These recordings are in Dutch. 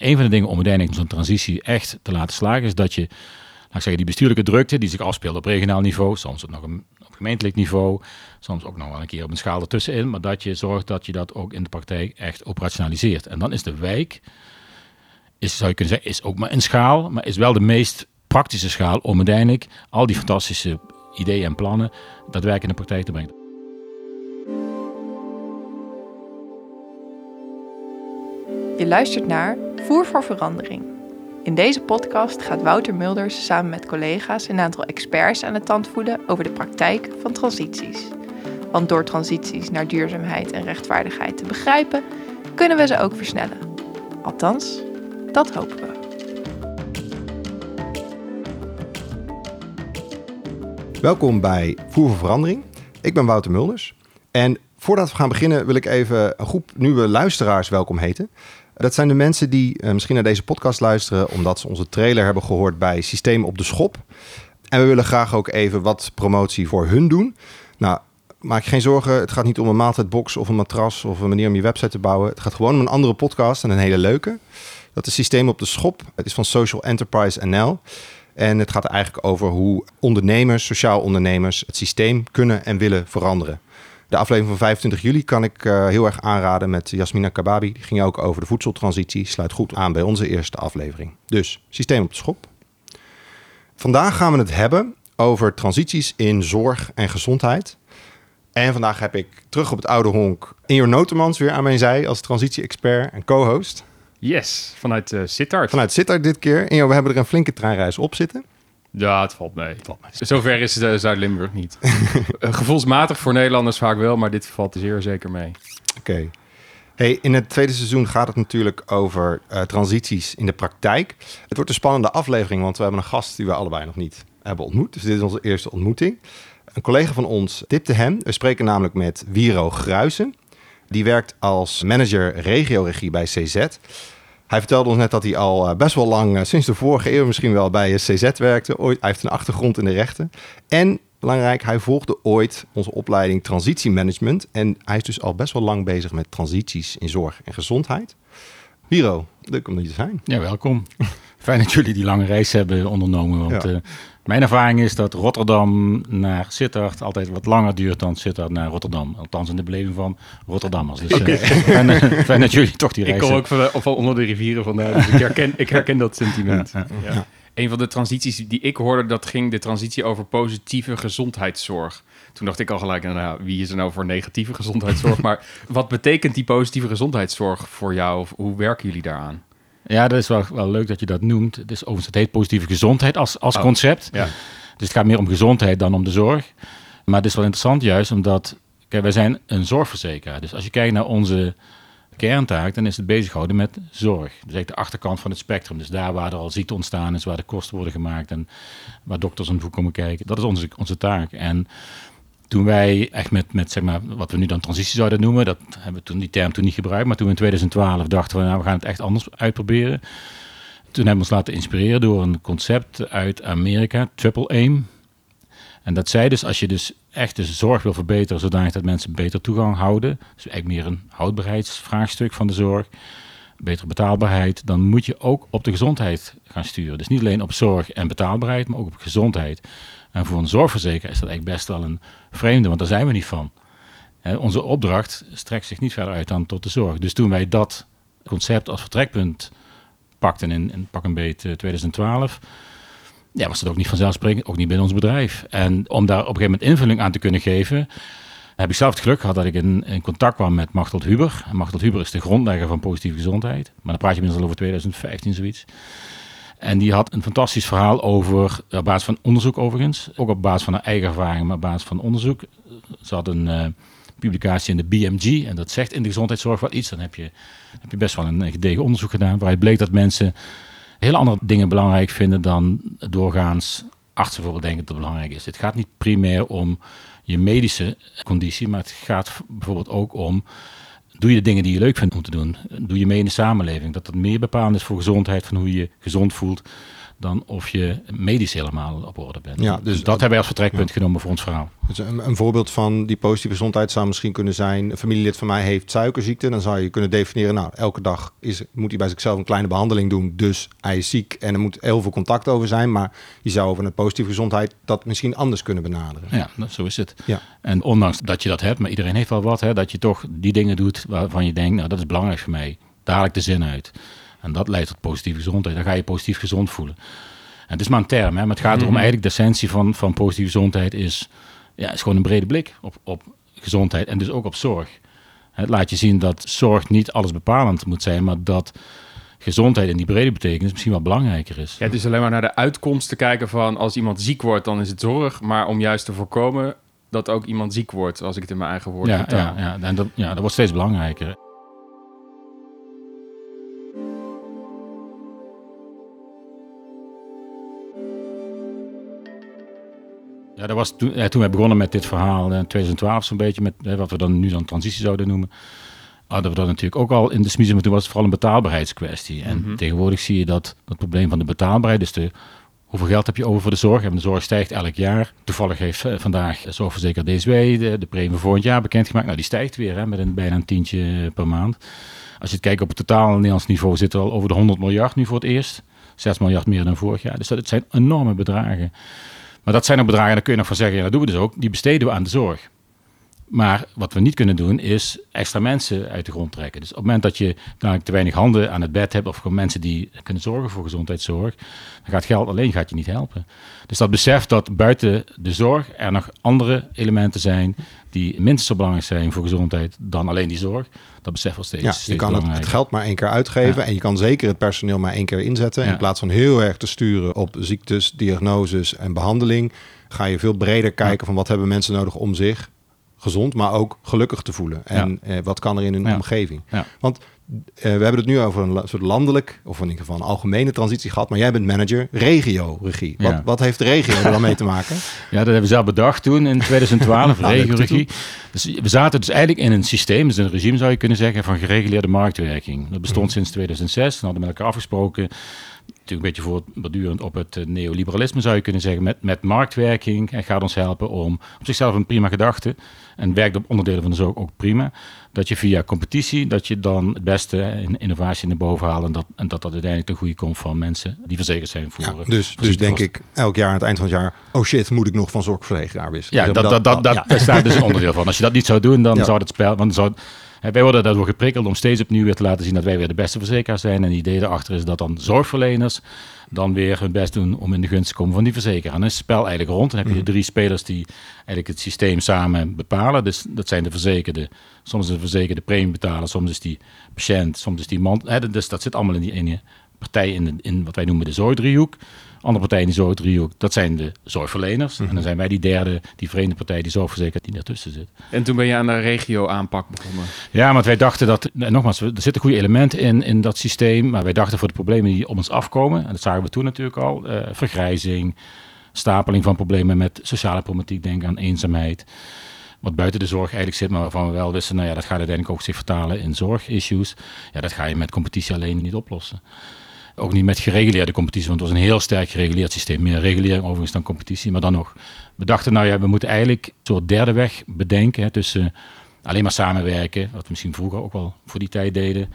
een van de dingen om uiteindelijk zo'n transitie echt te laten slagen, is dat je, laat ik zeggen, die bestuurlijke drukte die zich afspeelt op regionaal niveau, soms ook nog een, op gemeentelijk niveau, soms ook nog wel een keer op een schaal ertussenin, maar dat je zorgt dat je dat ook in de praktijk echt operationaliseert. En dan is de wijk, is, zou je kunnen zeggen, is ook maar een schaal, maar is wel de meest praktische schaal om uiteindelijk al die fantastische ideeën en plannen daadwerkelijk in de praktijk te brengen. Je luistert naar Voer voor Verandering. In deze podcast gaat Wouter Mulders samen met collega's een aantal experts aan de tand voeden over de praktijk van transities. Want door transities naar duurzaamheid en rechtvaardigheid te begrijpen, kunnen we ze ook versnellen. Althans, dat hopen we. Welkom bij Voer voor Verandering. Ik ben Wouter Mulders. En voordat we gaan beginnen wil ik even een groep nieuwe luisteraars welkom heten. Dat zijn de mensen die uh, misschien naar deze podcast luisteren omdat ze onze trailer hebben gehoord bij Systeem op de Schop. En we willen graag ook even wat promotie voor hun doen. Nou, maak je geen zorgen. Het gaat niet om een maaltijdbox of een matras of een manier om je website te bouwen. Het gaat gewoon om een andere podcast en een hele leuke. Dat is Systeem op de Schop. Het is van Social Enterprise NL. En het gaat eigenlijk over hoe ondernemers, sociaal ondernemers, het systeem kunnen en willen veranderen. De aflevering van 25 juli kan ik uh, heel erg aanraden met Jasmina Kababi. Die ging ook over de voedseltransitie. Sluit goed aan bij onze eerste aflevering. Dus, systeem op de schop. Vandaag gaan we het hebben over transities in zorg en gezondheid. En vandaag heb ik terug op het oude honk Injo Notemans weer aan mijn zij als transitie-expert en co-host. Yes, vanuit uh, Sittard. Vanuit Sittard dit keer. Injo, we hebben er een flinke treinreis op zitten. Ja, het valt mee. Het valt mee. Zover is uh, Zuid-Limburg niet. Gevoelsmatig voor Nederlanders vaak wel, maar dit valt zeer zeker mee. Oké. Okay. Hey, in het tweede seizoen gaat het natuurlijk over uh, transities in de praktijk. Het wordt een spannende aflevering, want we hebben een gast die we allebei nog niet hebben ontmoet. Dus dit is onze eerste ontmoeting. Een collega van ons tipte hem. We spreken namelijk met Wiro Gruisen. Die werkt als manager regioregie bij CZ. Hij vertelde ons net dat hij al best wel lang, sinds de vorige eeuw misschien wel, bij CZ werkte. Ooit, hij heeft een achtergrond in de rechten. En belangrijk, hij volgde ooit onze opleiding transitiemanagement. En hij is dus al best wel lang bezig met transities in zorg en gezondheid. Wiro, leuk om hier te zijn. Ja, welkom. Fijn dat jullie die lange reis hebben ondernomen. Want ja. uh, mijn ervaring is dat Rotterdam naar Sittard altijd wat langer duurt dan Sittard naar Rotterdam. Althans in de beleving van Rotterdammers. Dus uh, fijn, fijn, dat jullie toch die reis Ik kom ook van, van, onder de rivieren vandaan, dus ik herken, ik herken dat sentiment. Ja, ja, ja. Een van de transities die ik hoorde, dat ging de transitie over positieve gezondheidszorg. Toen dacht ik al gelijk, nou, wie is er nou voor negatieve gezondheidszorg? maar wat betekent die positieve gezondheidszorg voor jou? Of hoe werken jullie daaraan? Ja, dat is wel, wel leuk dat je dat noemt. Het is overigens het heet positieve gezondheid als, als oh, concept. Ja. Dus het gaat meer om gezondheid dan om de zorg. Maar het is wel interessant juist omdat, kijk, wij zijn een zorgverzekeraar. Dus als je kijkt naar onze kerntaak, dan is het bezighouden met zorg. Dus eigenlijk de achterkant van het spectrum. Dus daar waar er al ziekte ontstaan is, waar de kosten worden gemaakt en waar dokters om voet komen kijken. Dat is onze, onze taak. En toen wij echt met, met zeg maar, wat we nu dan transitie zouden noemen, dat hebben we toen die term toen niet gebruikt, maar toen we in 2012 dachten we, nou, we gaan het echt anders uitproberen. Toen hebben we ons laten inspireren door een concept uit Amerika, Triple Aim. En dat zei dus, als je dus echt de zorg wil verbeteren, zodanig dat mensen beter toegang houden, dus eigenlijk meer een houdbaarheidsvraagstuk van de zorg, betere betaalbaarheid, dan moet je ook op de gezondheid gaan sturen. Dus niet alleen op zorg en betaalbaarheid, maar ook op gezondheid. En voor een zorgverzekeraar is dat eigenlijk best wel een vreemde, want daar zijn we niet van. onze opdracht strekt zich niet verder uit dan tot de zorg. Dus toen wij dat concept als vertrekpunt pakten in, in pak een beet 2012, ja, was dat ook niet vanzelfsprekend, ook niet binnen ons bedrijf. En om daar op een gegeven moment invulling aan te kunnen geven, heb ik zelf het geluk gehad dat ik in, contact kwam met Machteld Huber. En Machteld Huber is de grondlegger van positieve gezondheid. Maar dan praat je inmiddels al over 2015 zoiets. En die had een fantastisch verhaal over, op basis van onderzoek overigens, ook op basis van haar eigen ervaring, maar op basis van onderzoek. Ze had een uh, publicatie in de BMG en dat zegt in de gezondheidszorg wat iets. Dan heb je, heb je best wel een gedegen onderzoek gedaan waaruit bleek dat mensen hele andere dingen belangrijk vinden dan doorgaans artsen bijvoorbeeld denken dat het belangrijk is. Het gaat niet primair om je medische conditie, maar het gaat bijvoorbeeld ook om doe je de dingen die je leuk vindt om te doen. Doe je mee in de samenleving. Dat dat meer bepalend is voor gezondheid, van hoe je je gezond voelt, dan of je medisch helemaal op orde bent. Ja, dus dat hebben wij als vertrekpunt genomen voor ons verhaal. Dus een, een, voorbeeld van die positieve gezondheid zou misschien kunnen zijn... een familielid van mij heeft suikerziekte. Dan zou je kunnen definiëren, nou, elke dag is, moet hij bij zichzelf een kleine behandeling doen. Dus hij is ziek en er moet heel veel contact over zijn. Maar je zou over een positieve gezondheid dat misschien anders kunnen benaderen. Ja, zo is het. Ja. En ondanks dat je dat hebt, maar iedereen heeft wel wat... Hè, dat je toch die dingen doet waarvan je denkt, nou, dat is belangrijk voor mij. Ik de zin uit. En dat leidt tot positieve gezondheid. Dan ga je positief gezond voelen. En het is maar een term, hè, maar het gaat erom mhm. eigenlijk de essentie van, van positieve gezondheid is, ja, is gewoon een brede blik op, op gezondheid en dus ook op zorg. Het laat je zien dat zorg niet alles bepalend moet zijn, maar dat gezondheid in die brede betekenis misschien wel belangrijker is. Ja, het is alleen maar naar de uitkomst te kijken van als iemand ziek wordt, dan is het zorg. Maar om juist te voorkomen dat ook iemand ziek wordt, als ik het in mijn eigen woorden ja, Ja, ja, en dat, ja, dat wordt steeds belangrijker. Ja, dat was toen, toen wij begonnen met dit verhaal in 2012 zo'n beetje, met wat we dan nu dan transitie zouden noemen, hadden we dat natuurlijk ook al in de smiezen, maar toen was het vooral een betaalbaarheidskwestie. En mhm. tegenwoordig zie je dat het probleem van de betaalbaarheid, dus de, hoeveel geld heb je over voor de zorg? En de zorg stijgt elk jaar. Toevallig heeft eh, vandaag Zorgverzekerd DSW de, de premie voor het jaar bekendgemaakt. Nou, die stijgt weer hè, met een, bijna een tientje per maand. Als je het kijkt op het totaal Nederlands niveau, zitten we al over de 100 miljard nu voor het eerst. 6 miljard meer dan vorig jaar. Dus dat het zijn enorme bedragen. Maar dat zijn ook bedragen, daar kun je nog van zeggen, ja, dat doen we dus ook. Die besteden we aan de zorg. Maar wat we niet kunnen doen, is extra mensen uit de grond trekken. Dus op het moment dat je dan te weinig handen aan het bed hebt, of gewoon mensen die kunnen zorgen voor gezondheidszorg, dan gaat geld alleen gaat je niet helpen. Dus dat besef dat buiten de zorg er nog andere elementen zijn die minstens zo belangrijk zijn voor gezondheid dan alleen die zorg, dat besef wel steeds. Ja, je kan het, het, geld maar één keer uitgeven en je kan zeker het personeel maar één keer inzetten. In plaats van heel erg te sturen op ziektes, diagnoses en behandeling, ga je veel breder kijken van wat hebben mensen nodig om zich gezond, maar ook gelukkig te voelen. En eh, wat kan er in hun omgeving? Want eh, we hebben het nu over een soort landelijk, of in ieder geval een algemene transitie gehad. Maar jij bent manager regio-regie. Wat, wat heeft de regio er dan mee te maken? Ja, dat hebben we zelf bedacht toen in 2012, regio-regie. Dus we zaten dus eigenlijk in een systeem, dus een regime zou je kunnen zeggen, van gereguleerde marktwerking. Dat bestond mhm. sinds 2006. We hadden met elkaar afgesproken natuurlijk een beetje voortbordurend op het eh, neoliberalisme zou je kunnen zeggen, met, met marktwerking. En gaat ons helpen om op zichzelf een prima gedachte en werkt op onderdelen van de zorg ook prima. Dat je via competitie, dat je dan het beste in innovatie naar boven haalt en dat, en dat dat uiteindelijk ten goede komt van mensen die verzekerd zijn voor. Ja, dus dus denk ik elk jaar aan het eind van het jaar, oh shit, moet ik nog van zorgverzekeraar wisselen. Ja, dat, dat, dat, dat, dat, staat dus een onderdeel van. Als je dat niet zou doen, dan zou het spel, want zou, wij worden daardoor geprikkeld om steeds opnieuw weer te laten zien dat wij weer de beste verzekeraars zijn. En het idee erachter is dat dan zorgverleners dan weer hun best doen om in de gunst te komen van die verzekeraar. En dan is het spel eigenlijk rond. Dan heb je mhm. drie spelers die eigenlijk het systeem samen bepalen. Dus dat zijn de verzekerde. Soms is de verzekerde premie betalen, soms is die patiënt, soms is die man. Hè, dus dat zit allemaal in die ene partij in, de, in wat wij noemen de zorgdriehoek. Andere partijen die zo driehoek, dat zijn de zorgverleners. En dan mhm. zijn wij die derde, die vreemde partij, die zorgverzekerd, die daartussen zit. En toen ben je aan de regio-aanpak begonnen? Ja, want wij dachten dat, nogmaals, er zitten goede elementen in, in dat systeem. Maar wij dachten voor de problemen die op ons afkomen, en dat zagen we toen natuurlijk al, uh, vergrijzing, stapeling van problemen met sociale problematiek, denk aan eenzaamheid wat buiten de zorg eigenlijk zit, maar waarvan we wel wisten, nou ja, dat gaat uiteindelijk ook zich vertalen in zorgissues. Ja, dat ga je met competitie alleen niet oplossen. Ook niet met gereguleerde competitie, want het was een heel sterk gereguleerd systeem. Meer regulering overigens dan competitie, maar dan nog. We dachten, nou ja, we moeten eigenlijk een soort derde weg bedenken hè, tussen alleen maar samenwerken, wat we misschien vroeger ook wel voor die tijd deden.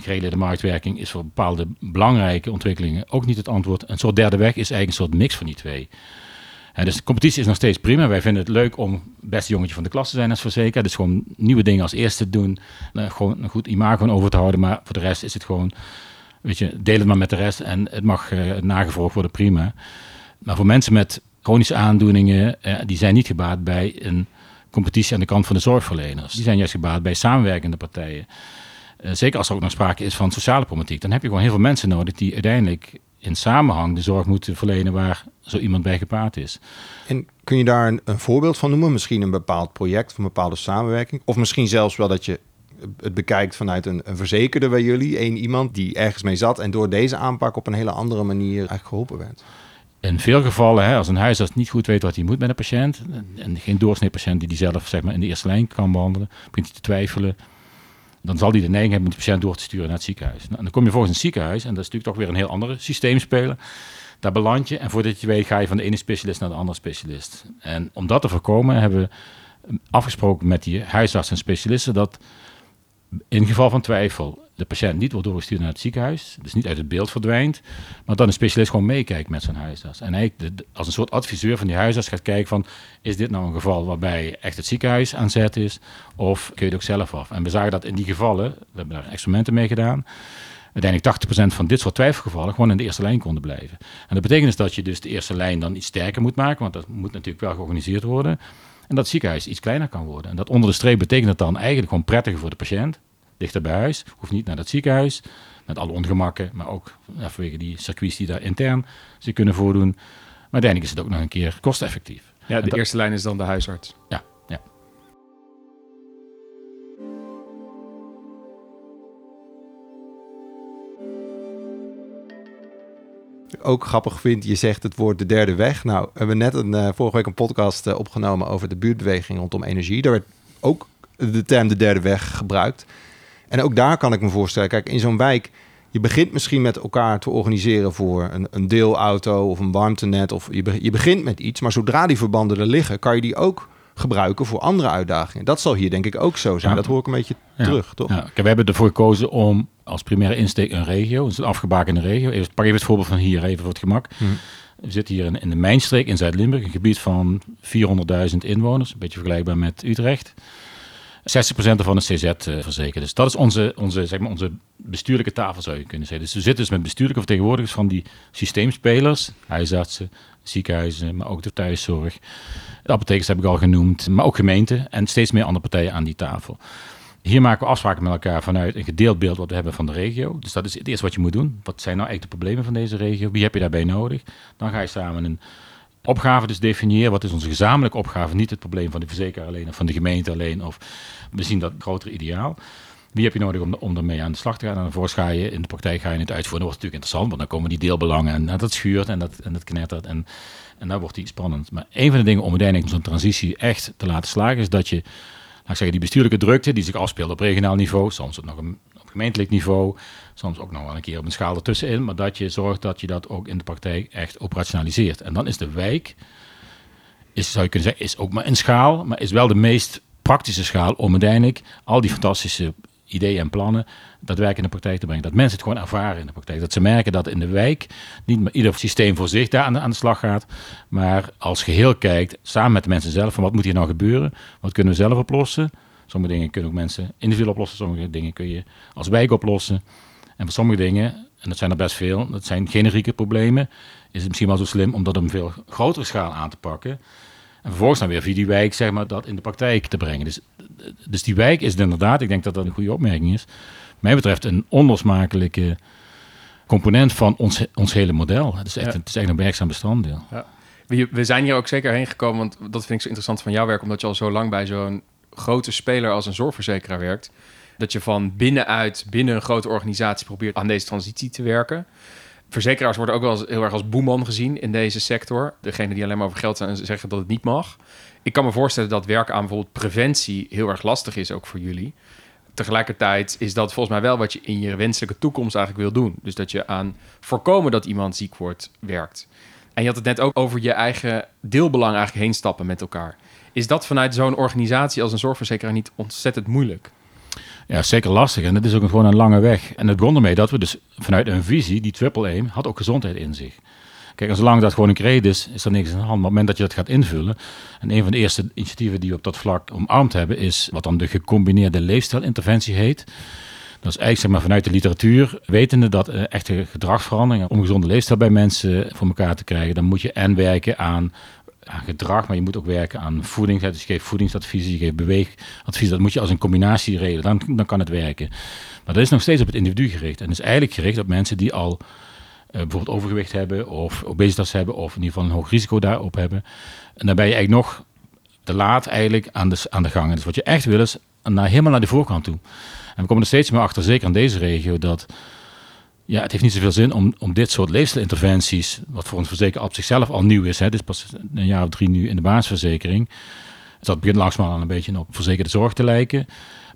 Gereguleerde marktwerking is voor bepaalde belangrijke ontwikkelingen ook niet het antwoord. Een soort derde weg is eigenlijk een soort mix van die twee. dus competitie is nog steeds prima. Wij vinden het leuk om beste jongetje van de klas te zijn als verzekeraar. Dus gewoon nieuwe dingen als eerste te doen. Uh, gewoon een goed imago over te houden. Maar voor de rest is het gewoon weet je, deel het maar met de rest en het mag uh, nagevolgd worden, prima. Maar voor mensen met chronische aandoeningen, uh, die zijn niet gebaat bij een competitie aan de kant van de zorgverleners. Die zijn juist gebaat bij samenwerkende partijen. Uh, zeker als er ook nog sprake is van sociale problematiek. Dan heb je gewoon heel veel mensen nodig die uiteindelijk in samenhang de zorg moeten verlenen waar zo iemand bij gepaard is. En kun je daar een, een voorbeeld van noemen? Misschien een bepaald project een bepaalde samenwerking? Of misschien zelfs wel dat je het bekijkt vanuit een, een verzekerde bij jullie, één iemand die ergens mee zat en door deze aanpak op een hele andere manier eigenlijk geholpen werd? In veel gevallen, hè, als een huisarts niet goed weet wat hij moet met een patiënt, en geen doorsnee patiënt die die zelf zeg maar, in de eerste lijn kan behandelen, begint hij te twijfelen, dan zal hij de neiging hebben om de patiënt door te sturen naar het ziekenhuis. Nou, dan kom je volgens een ziekenhuis, en dat is natuurlijk toch weer een heel andere systeemspeler daar beland je en voordat je weet ga je van de ene specialist naar de andere specialist. En om dat te voorkomen hebben we afgesproken met die huisarts en specialisten dat in geval van twijfel de patiënt niet wordt doorgestuurd naar het ziekenhuis, dus niet uit het beeld verdwijnt, maar dan een specialist gewoon meekijkt met zijn huisarts. En hij als een soort adviseur van die huisarts gaat kijken van, is dit nou een geval waarbij echt het ziekenhuis aan zet is, of kun je het ook zelf af? En we zagen dat in die gevallen, we hebben daar experimenten mee gedaan, uiteindelijk 80% van dit soort twijfelgevallen gewoon in de eerste lijn konden blijven. En dat betekent dus dat je dus de eerste lijn dan iets sterker moet maken, want dat moet natuurlijk wel georganiseerd worden. En dat het ziekenhuis iets kleiner kan worden. En dat onder de streep betekent dat dan eigenlijk gewoon prettiger voor de patiënt dichter bij huis. Hoeft niet naar het ziekenhuis. Met alle ongemakken, maar ook ja, vanwege die circuits die daar intern zich kunnen voordoen. Maar uiteindelijk is het ook nog een keer kosteffectief. Ja, de eerste lijn is dan de huisarts. Ja, ook grappig vind, je zegt het woord de derde weg. Nou, we hebben net een, uh, vorige week een podcast uh, opgenomen over de buurtbeweging rondom energie. Daar werd ook de term de derde weg gebruikt. En ook daar kan ik me voorstellen, kijk, in zo'n wijk, je begint misschien met elkaar te organiseren voor een, een deelauto of een warmtenet. Of je, je begint met iets, maar zodra die verbanden er liggen, kan je die ook gebruiken voor andere uitdagingen. Dat zal hier denk ik ook zo zijn. Dat hoor ik een beetje terug, toch? Ja. we hebben ervoor gekozen om als primaire insteek een regio, dus een afgebakende regio. Even, pak even het voorbeeld van hier, even voor het gemak. Hm. We zitten hier in, in de Mijnstreek in Zuid-Limburg, een gebied van 400.000 inwoners, een beetje vergelijkbaar met Utrecht. 60% ervan is CZ verzekerd. Dus dat is onze, onze, zeg maar onze bestuurlijke tafel, zou je kunnen zeggen. Dus we zitten dus met bestuurlijke vertegenwoordigers van die systeemspelers, huisartsen, ziekenhuizen, maar ook de thuiszorg. De apothekers heb ik al genoemd, maar ook gemeenten en steeds meer andere partijen aan die tafel. Hier maken we afspraken met elkaar vanuit een gedeeld beeld wat we hebben van de regio. Dus dat is het eerste wat je moet doen. Wat zijn nou eigenlijk de problemen van deze regio? Wie heb je daarbij nodig? Dan ga je samen een opgave dus definiëren. Wat is onze gezamenlijke opgave? Niet het probleem van de verzekeraar alleen of van de gemeente alleen. Of we zien dat grotere ideaal. Wie heb je nodig om, om ermee aan de slag te gaan? En dan ga je in de praktijk ga je het uitvoeren. Dat wordt natuurlijk interessant, want dan komen die deelbelangen en, dat schuurt en dat, en dat knettert. En, en dan wordt die spannend. Maar een van de dingen om uiteindelijk zo'n transitie echt te laten slagen, is dat je, laat ik zeggen, die bestuurlijke drukte die zich afspeelt op regionaal niveau, soms ook nog een, op gemeentelijk niveau, soms ook nog wel een keer op een schaal ertussenin, maar dat je zorgt dat je dat ook in de praktijk echt operationaliseert. En dan is de wijk, is, zou je kunnen zeggen, is ook maar een schaal, maar is wel de meest praktische schaal om uiteindelijk al die fantastische ideeën en plannen daadwerkelijk in de praktijk te brengen. Dat mensen het gewoon ervaren in de praktijk. Dat ze merken dat in de wijk niet maar ieder systeem voor zich daar aan de, aan de slag gaat, maar als geheel kijkt, samen met de mensen zelf, van wat moet hier nou gebeuren? Wat kunnen we zelf oplossen? Sommige dingen kunnen ook mensen individueel oplossen, sommige dingen kun je als wijk oplossen. En voor sommige dingen, en dat zijn er best veel, dat zijn generieke problemen, is het misschien wel zo slim om dat op een veel grotere schaal aan te pakken. En vervolgens dan weer via die wijk zeg maar, dat in de praktijk te brengen. Dus, dus die wijk is inderdaad, ik denk dat dat een goede opmerking is, mij betreft een onlosmakelijke component van ons, ons hele model. Het is echt, het is echt een werkzaam bestanddeel. Ja. We, we zijn hier ook zeker heen gekomen, want dat vind ik zo interessant van jouw werk, omdat je al zo lang bij zo'n grote speler als een zorgverzekeraar werkt. Dat je van binnenuit, binnen een grote organisatie probeert aan deze transitie te werken. Verzekeraars worden ook wel heel erg als boeman gezien in deze sector. Degene die alleen maar over geld zijn en zeggen dat het niet mag. Ik kan me voorstellen dat werken aan bijvoorbeeld preventie heel erg lastig is, ook voor jullie. Tegelijkertijd is dat volgens mij wel wat je in je wenselijke toekomst eigenlijk wil doen. Dus dat je aan voorkomen dat iemand ziek wordt, werkt. En je had het net ook over je eigen deelbelang eigenlijk heen stappen met elkaar. Is dat vanuit zo'n organisatie als een zorgverzekeraar niet ontzettend moeilijk? Ja, zeker lastig. En het is ook gewoon een lange weg. En het begon ermee dat we dus vanuit een visie, die triple aim, had ook gezondheid in zich. Kijk, en zolang dat gewoon een kreet is, is er niks aan de hand. Maar op het moment dat je dat gaat invullen, en een van de eerste initiatieven die we op dat vlak omarmd hebben, is wat dan de gecombineerde leefstijlinterventie heet. Dat is eigenlijk zeg maar, vanuit de literatuur, wetende dat echte gedragsveranderingen, om gezonde leefstijl bij mensen voor elkaar te krijgen, dan moet je en werken aan aan gedrag, maar je moet ook werken aan voeding. Dus je geeft voedingsadviezen, je geeft beweegadvies. Dat moet je als een combinatie regelen, dan, dan kan het werken. Maar dat is nog steeds op het individu gericht. En is eigenlijk gericht op mensen die al uh, bijvoorbeeld overgewicht hebben of obesitas hebben of in ieder geval een hoog risico daarop hebben. En dan ben je eigenlijk nog te laat eigenlijk aan de, aan de gang. dus wat je echt wil is naar, helemaal naar de voorkant toe. En we komen er steeds meer achter, zeker in deze regio, dat ja, het heeft niet zoveel zin om, om dit soort leefstijlinterventies, wat voor ons verzekeraar op zichzelf al nieuw is, hè, dit is pas een jaar of drie nu in de basisverzekering. Dus dat begint langzamerhand een beetje op verzekerde zorg te lijken.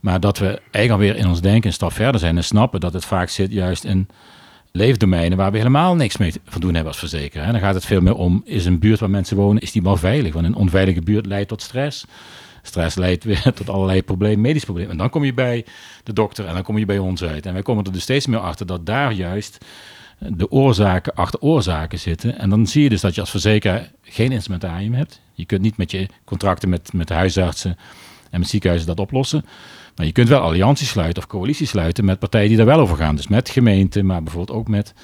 Maar dat we eigenlijk alweer in ons denken een stap verder zijn en snappen dat het vaak zit juist in leefdomeinen waar we helemaal niks mee van doen hebben als verzekeraar. Dan gaat het veel meer om, is een buurt waar mensen wonen, is die wel veilig? Want een onveilige buurt leidt tot stress. Stress leidt weer tot allerlei problemen, medische problemen. En dan kom je bij de dokter en dan kom je bij ons uit. En wij komen er dus steeds meer achter dat daar juist de oorzaken achter oorzaken zitten. En dan zie je dus dat je als verzekeraar geen instrumentarium hebt. Je kunt niet met je contracten met, met de huisartsen en met ziekenhuizen dat oplossen. Maar je kunt wel allianties sluiten of coalities sluiten met partijen die daar wel over gaan. Dus met gemeenten, maar bijvoorbeeld ook met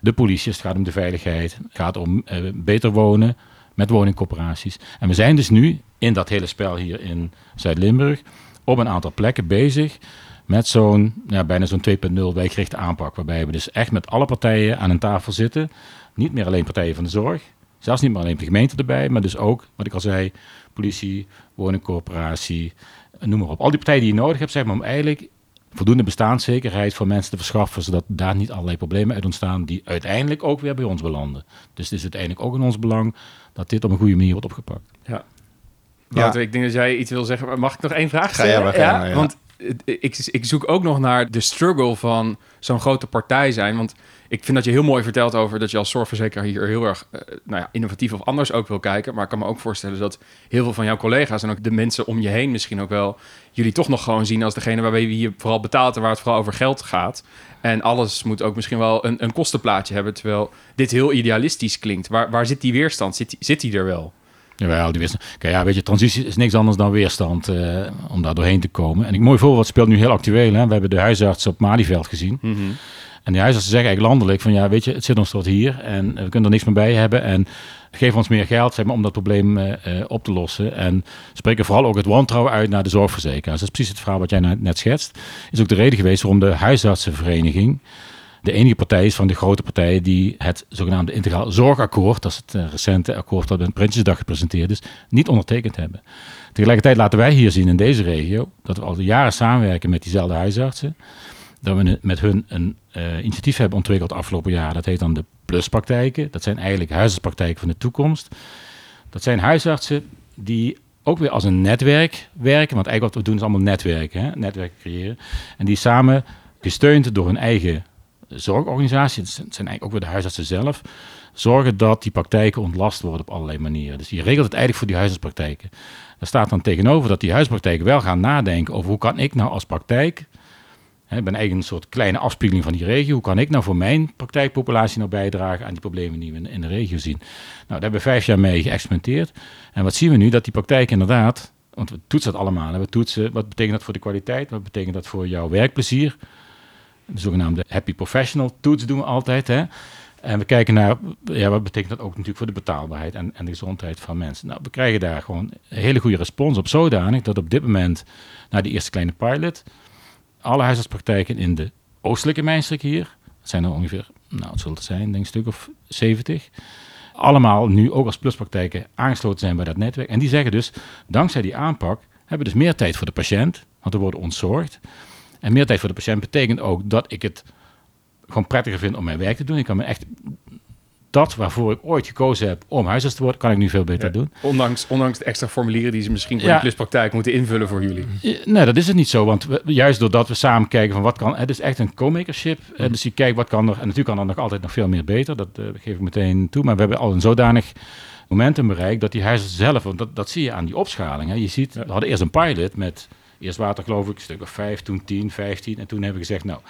de politie. het gaat om de veiligheid. Het gaat om uh, beter wonen met woningcorporaties. En we zijn dus nu in dat hele spel hier in Zuid-Limburg op een aantal plekken bezig met zo'n ja, bijna zo'n 2.0 wijkgerichte aanpak. Waarbij we dus echt met alle partijen aan een tafel zitten. Niet meer alleen partijen van de zorg. Zelfs niet meer alleen de gemeente erbij, maar dus ook, wat ik al zei, politie, woningcorporatie, noem maar op. Al die partijen die je nodig hebt, zeg maar, om eigenlijk voldoende bestaanszekerheid voor mensen te verschaffen, zodat daar niet allerlei problemen uit ontstaan die uiteindelijk ook weer bij ons belanden. Dus het is uiteindelijk ook in ons belang dat dit op een goede manier wordt opgepakt. Ja. Wouter, ja. ik denk dat jij iets wil zeggen. Mag ik nog één vraag stellen? Ga ja, ja, Want ik, ik zoek ook nog naar de struggle van zo'n grote partij zijn. Want ik vind dat je heel mooi vertelt over dat je als zorgverzekeraar hier heel erg uh, nou ja, innovatief of anders ook wil kijken. Maar ik kan me ook voorstellen dat heel veel van jouw collega's en ook de mensen om je heen misschien ook wel jullie toch nog gewoon zien als degene waarbij je vooral betaalt en waar het vooral over geld gaat. En alles moet ook misschien wel een, een kostenplaatje hebben. Terwijl dit heel idealistisch klinkt. Waar, waar zit die weerstand? Zit, zit die er wel? Jawel, die weerstand. Kijk, ja, weet je, transitie is niks anders dan weerstand uh, om daar doorheen te komen. En ik mooi voorbeeld speelt nu heel actueel. Hè? We hebben de huisarts op Malieveld gezien. Mm -hmm. En die huisartsen zeggen eigenlijk landelijk van ja, weet je, het zit ons tot hier en we kunnen er niks meer bij hebben. En geef ons meer geld zeg maar, om dat probleem uh, op te lossen. En spreken vooral ook het wantrouwen uit naar de zorgverzekeraars. Dat is precies het verhaal wat jij net schetst. Is ook de reden geweest waarom de huisartsenvereniging de enige partij is van de grote partijen die het zogenaamde integraal zorgakkoord, dat is het recente akkoord dat op Prinsjesdag gepresenteerd is, niet ondertekend hebben. Tegelijkertijd laten wij hier zien in deze regio dat we al jaren samenwerken met diezelfde huisartsen. Dat we met hun een uh, initiatief hebben ontwikkeld afgelopen jaar. Dat heet dan de pluspraktijken. Dat zijn eigenlijk huisartspraktijken van de toekomst. Dat zijn huisartsen die ook weer als een netwerk werken. Want eigenlijk wat we doen is allemaal netwerken, hè? netwerken creëren. En die samen gesteund door hun eigen zorgorganisatie, het zijn eigenlijk ook weer de huisartsen zelf, zorgen dat die praktijken ontlast worden op allerlei manieren. Dus je regelt het eigenlijk voor die huisartspraktijken. Daar staat dan tegenover dat die huisartspraktijken wel gaan nadenken over hoe kan ik nou als praktijk, ik ben eigenlijk een soort kleine afspiegeling van die regio, hoe kan ik nou voor mijn praktijkpopulatie nou bijdragen aan die problemen die we in de regio zien. Nou, daar hebben we vijf jaar mee geëxperimenteerd. En wat zien we nu? Dat die praktijk inderdaad, want we toetsen dat allemaal. We toetsen, wat betekent dat voor de kwaliteit? Wat betekent dat voor jouw werkplezier? de zogenaamde happy professional toets doen we altijd. Hè? En we kijken naar, ja, wat betekent dat ook natuurlijk voor de betaalbaarheid en, en de gezondheid van mensen. Nou, we krijgen daar gewoon een hele goede respons op, zodanig dat op dit moment, na die eerste kleine pilot, alle huisartspraktijken in de oostelijke mijnstreek hier, dat zijn er ongeveer, nou het zullen het zijn, denk ik een stuk of 70, allemaal nu ook als pluspraktijken aangesloten zijn bij dat netwerk. En die zeggen dus, dankzij die aanpak hebben we dus meer tijd voor de patiënt, want er wordt ontzorgd. En meer tijd voor de patiënt betekent ook dat ik het gewoon prettiger vind om mijn werk te doen. Ik kan me echt dat waarvoor ik ooit gekozen heb om huisarts te worden, kan ik nu veel beter doen. Ondanks, ondanks de extra formulieren die ze misschien voor ja. de pluspraktijk moeten invullen voor jullie. nee, dat is het niet zo. Want we, juist doordat we samen kijken van wat kan... Het is echt een co-makership. Mm. Dus je kijkt wat kan er... En natuurlijk kan er nog altijd nog veel meer beter. Dat uh, geef ik meteen toe. Maar we hebben al een zodanig momentum bereikt dat die huisarts zelf... Want dat, dat zie je aan die opschaling. Hè. Je ziet, we hadden eerst een pilot met Eerst water geloof ik, een stuk of vijf, toen tien, vijftien. En toen hebben we gezegd, nou,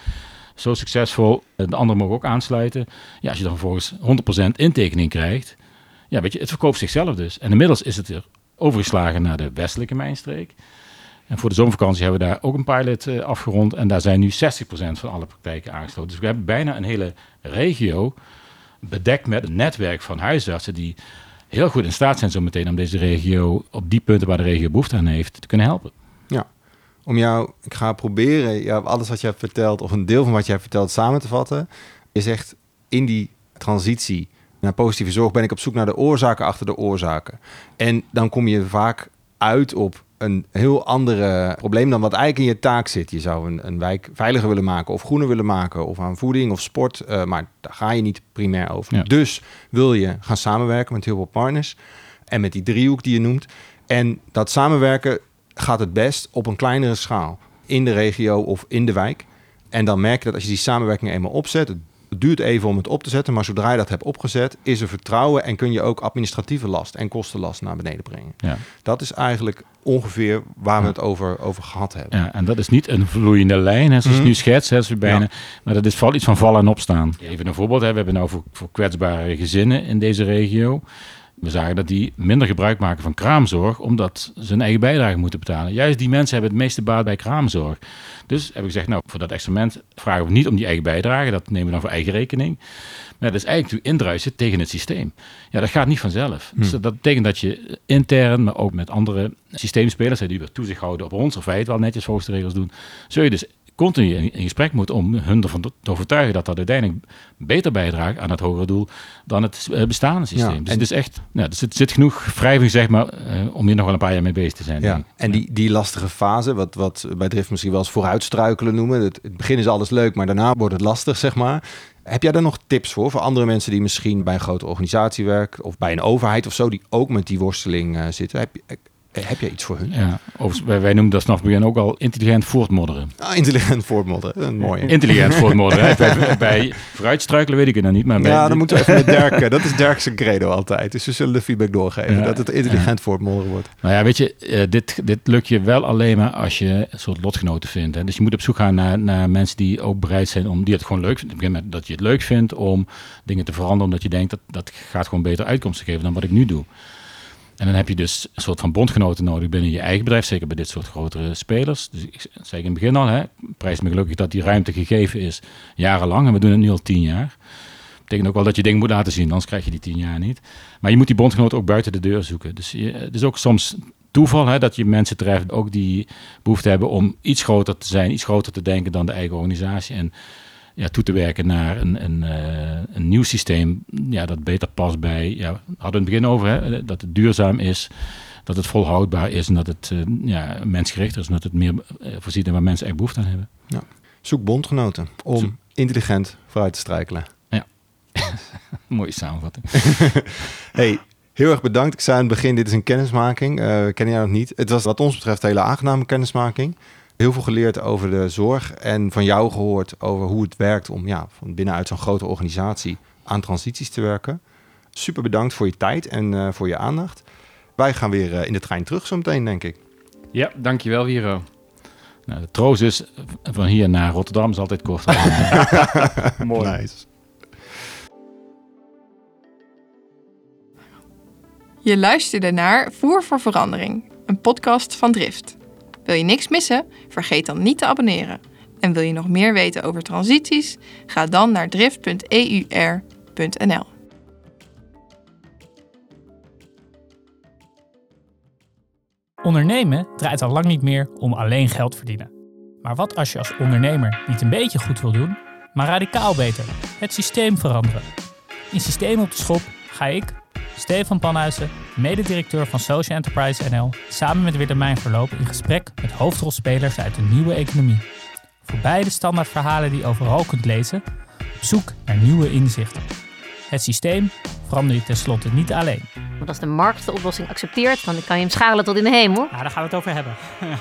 zo succesvol, de anderen mogen ook aansluiten. Ja, als je dan vervolgens 100% intekening krijgt, ja, weet je, het verkoopt zichzelf dus. En inmiddels is het er overgeslagen naar de westelijke mijnstreek. En voor de zomervakantie hebben we daar ook een pilot uh, afgerond. En daar zijn nu 60% van alle praktijken aangesloten. Dus we hebben bijna een hele regio bedekt met een netwerk van huisartsen die heel goed in staat zijn zo meteen om deze regio op die punten waar de regio behoefte aan heeft te kunnen helpen. Ja, om jou, ik ga proberen ja, alles wat je hebt verteld, of een deel van wat je hebt verteld, samen te vatten. Je zegt in die transitie naar positieve zorg ben ik op zoek naar de oorzaken achter de oorzaken. En dan kom je vaak uit op een heel andere probleem dan wat eigenlijk in je taak zit. Je zou een, een wijk veiliger willen maken of groener willen maken of aan voeding of sport, uh, maar daar ga je niet primair over. Dus wil je gaan samenwerken met heel veel partners en met die driehoek die je noemt. En dat samenwerken gaat het best op een kleinere schaal in de regio of in de wijk. En dan merk je dat als je die samenwerking eenmaal opzet, Het duurt even om het op te zetten, maar zodra je dat hebt opgezet, is er vertrouwen en kun je ook administratieve last en kostenlast naar beneden brengen. Ja. Dat is eigenlijk ongeveer waar we het over, over gehad hebben. Ja, en dat is niet een vloeiende lijn, hè, zoals mm. nu schetsen, hè, bijna, maar dat is vooral iets van vallen en opstaan. Even een voorbeeld, hè, we hebben nou voor, voor kwetsbare gezinnen in deze regio. We zagen dat die minder gebruik maken van kraamzorg, omdat ze hun eigen bijdrage moeten betalen. Juist die mensen hebben het meeste baat bij kraamzorg. Dus hebben we gezegd, nou, voor dat experiment vragen we niet om die eigen bijdrage, dat nemen we dan voor eigen rekening. Maar dat is eigenlijk indruisen tegen het systeem. Ja, dat gaat niet vanzelf. Dus hm. dat betekent dat je intern, maar ook met andere systeemspelers, die weer toezicht houden op ons, of wij het wel netjes volgens de regels doen, zul je dus continu in, gesprek moet om hun ervan te overtuigen dat dat uiteindelijk beter bijdraagt aan het hogere doel dan het eh, bestaande systeem. dus het is echt, ja, dus het zit genoeg wrijving zeg maar, uh, om hier nog wel een paar jaar mee bezig te zijn. Ja. En die, die lastige fase, wat, wat bij Drift misschien wel eens vooruitstruikelen noemen. Het, het begin is alles leuk, maar daarna wordt het lastig, zeg maar. Heb jij daar nog tips voor, voor andere mensen die misschien bij een grote organisatie werken of bij een overheid of zo, die ook met die worsteling uh, zitten? Heb je, heb je iets voor hun? Ja, of, wij, wij noemen dat vanaf het begin ook al intelligent voortmodderen. Ah, intelligent voortmodderen, mooi. Intelligent voortmodderen. bij, bij vooruitstruikelen weet ik het dan niet. Maar ja, dan moeten we even met Dirk, dat is Dirk's credo altijd. Dus we zullen de feedback doorgeven, dat het intelligent ja. voortmodderen wordt. Nou ja, weet je, uh, dit, dit lukt je wel alleen maar als je een soort lotgenoten vindt. Hè. Dus je moet op zoek gaan naar, naar mensen die ook bereid zijn om, die het gewoon leuk vinden. Dat je het leuk vindt om dingen te veranderen, omdat je denkt dat dat gaat gewoon beter uitkomsten geven dan wat ik nu doe. En dan heb je dus een soort van bondgenoten nodig binnen je eigen bedrijf, zeker bij dit soort grotere spelers. Dus ik zei in het begin al, hè, prijs me gelukkig dat die ruimte gegeven is jarenlang. En we doen het nu al tien jaar. Dat betekent ook wel dat je dingen moet laten zien, anders krijg je die tien jaar niet. Maar je moet die bondgenoten ook buiten de deur zoeken. Dus het is ook soms toeval hè, dat je mensen treft ook die behoefte hebben om iets groter te zijn, iets groter te denken dan de eigen organisatie. En ja, toe te werken naar een, een, uh, een nieuw systeem ja, dat beter past bij, ja, we hadden het begin over, hè, dat het duurzaam is, dat het volhoudbaar is en dat het uh, ja, mensgericht is en dat het meer uh, voorziet in waar mensen echt behoefte aan hebben. Ja. Zoek bondgenoten om Zoek. intelligent vooruit te strijkelen. Ja, mooie samenvatting. hey, Heel erg bedankt. Ik zei aan het begin, dit is een kennismaking. Uh, ken jij nog niet? Het was wat ons betreft een hele aangename kennismaking heel veel geleerd over de zorg en van jou gehoord over hoe het werkt om ja, van binnenuit zo'n grote organisatie aan transities te werken. Super bedankt voor je tijd en uh, voor je aandacht. Wij gaan weer uh, in de trein terug zo meteen, denk ik. Ja, dankjewel Wiro. Nou, de troost is van hier naar Rotterdam is altijd kort. Mooi. Nice. Je luisterde naar Voer voor Verandering, een podcast van Drift. Wil je niks missen? Vergeet dan niet te abonneren. En wil je nog meer weten over transities? Ga dan naar drift.eur.nl. Ondernemen draait al lang niet meer om alleen geld verdienen. Maar wat als je als ondernemer niet een beetje goed wil doen, maar radicaal beter? Het systeem veranderen. In Systeem op de Schop ga ik, Stefan Panhuizen, mededirecteur van Social Enterprise NL, samen met Willemijn Verloop in gesprek met hoofdrolspelers uit de nieuwe economie. Voorbij de standaardverhalen die je overal kunt lezen, op zoek naar nieuwe inzichten. Het systeem verander je tenslotte niet alleen. Want als de markt de oplossing accepteert, dan kan je hem schalen tot in de hemel. Ja, daar gaan we het over hebben.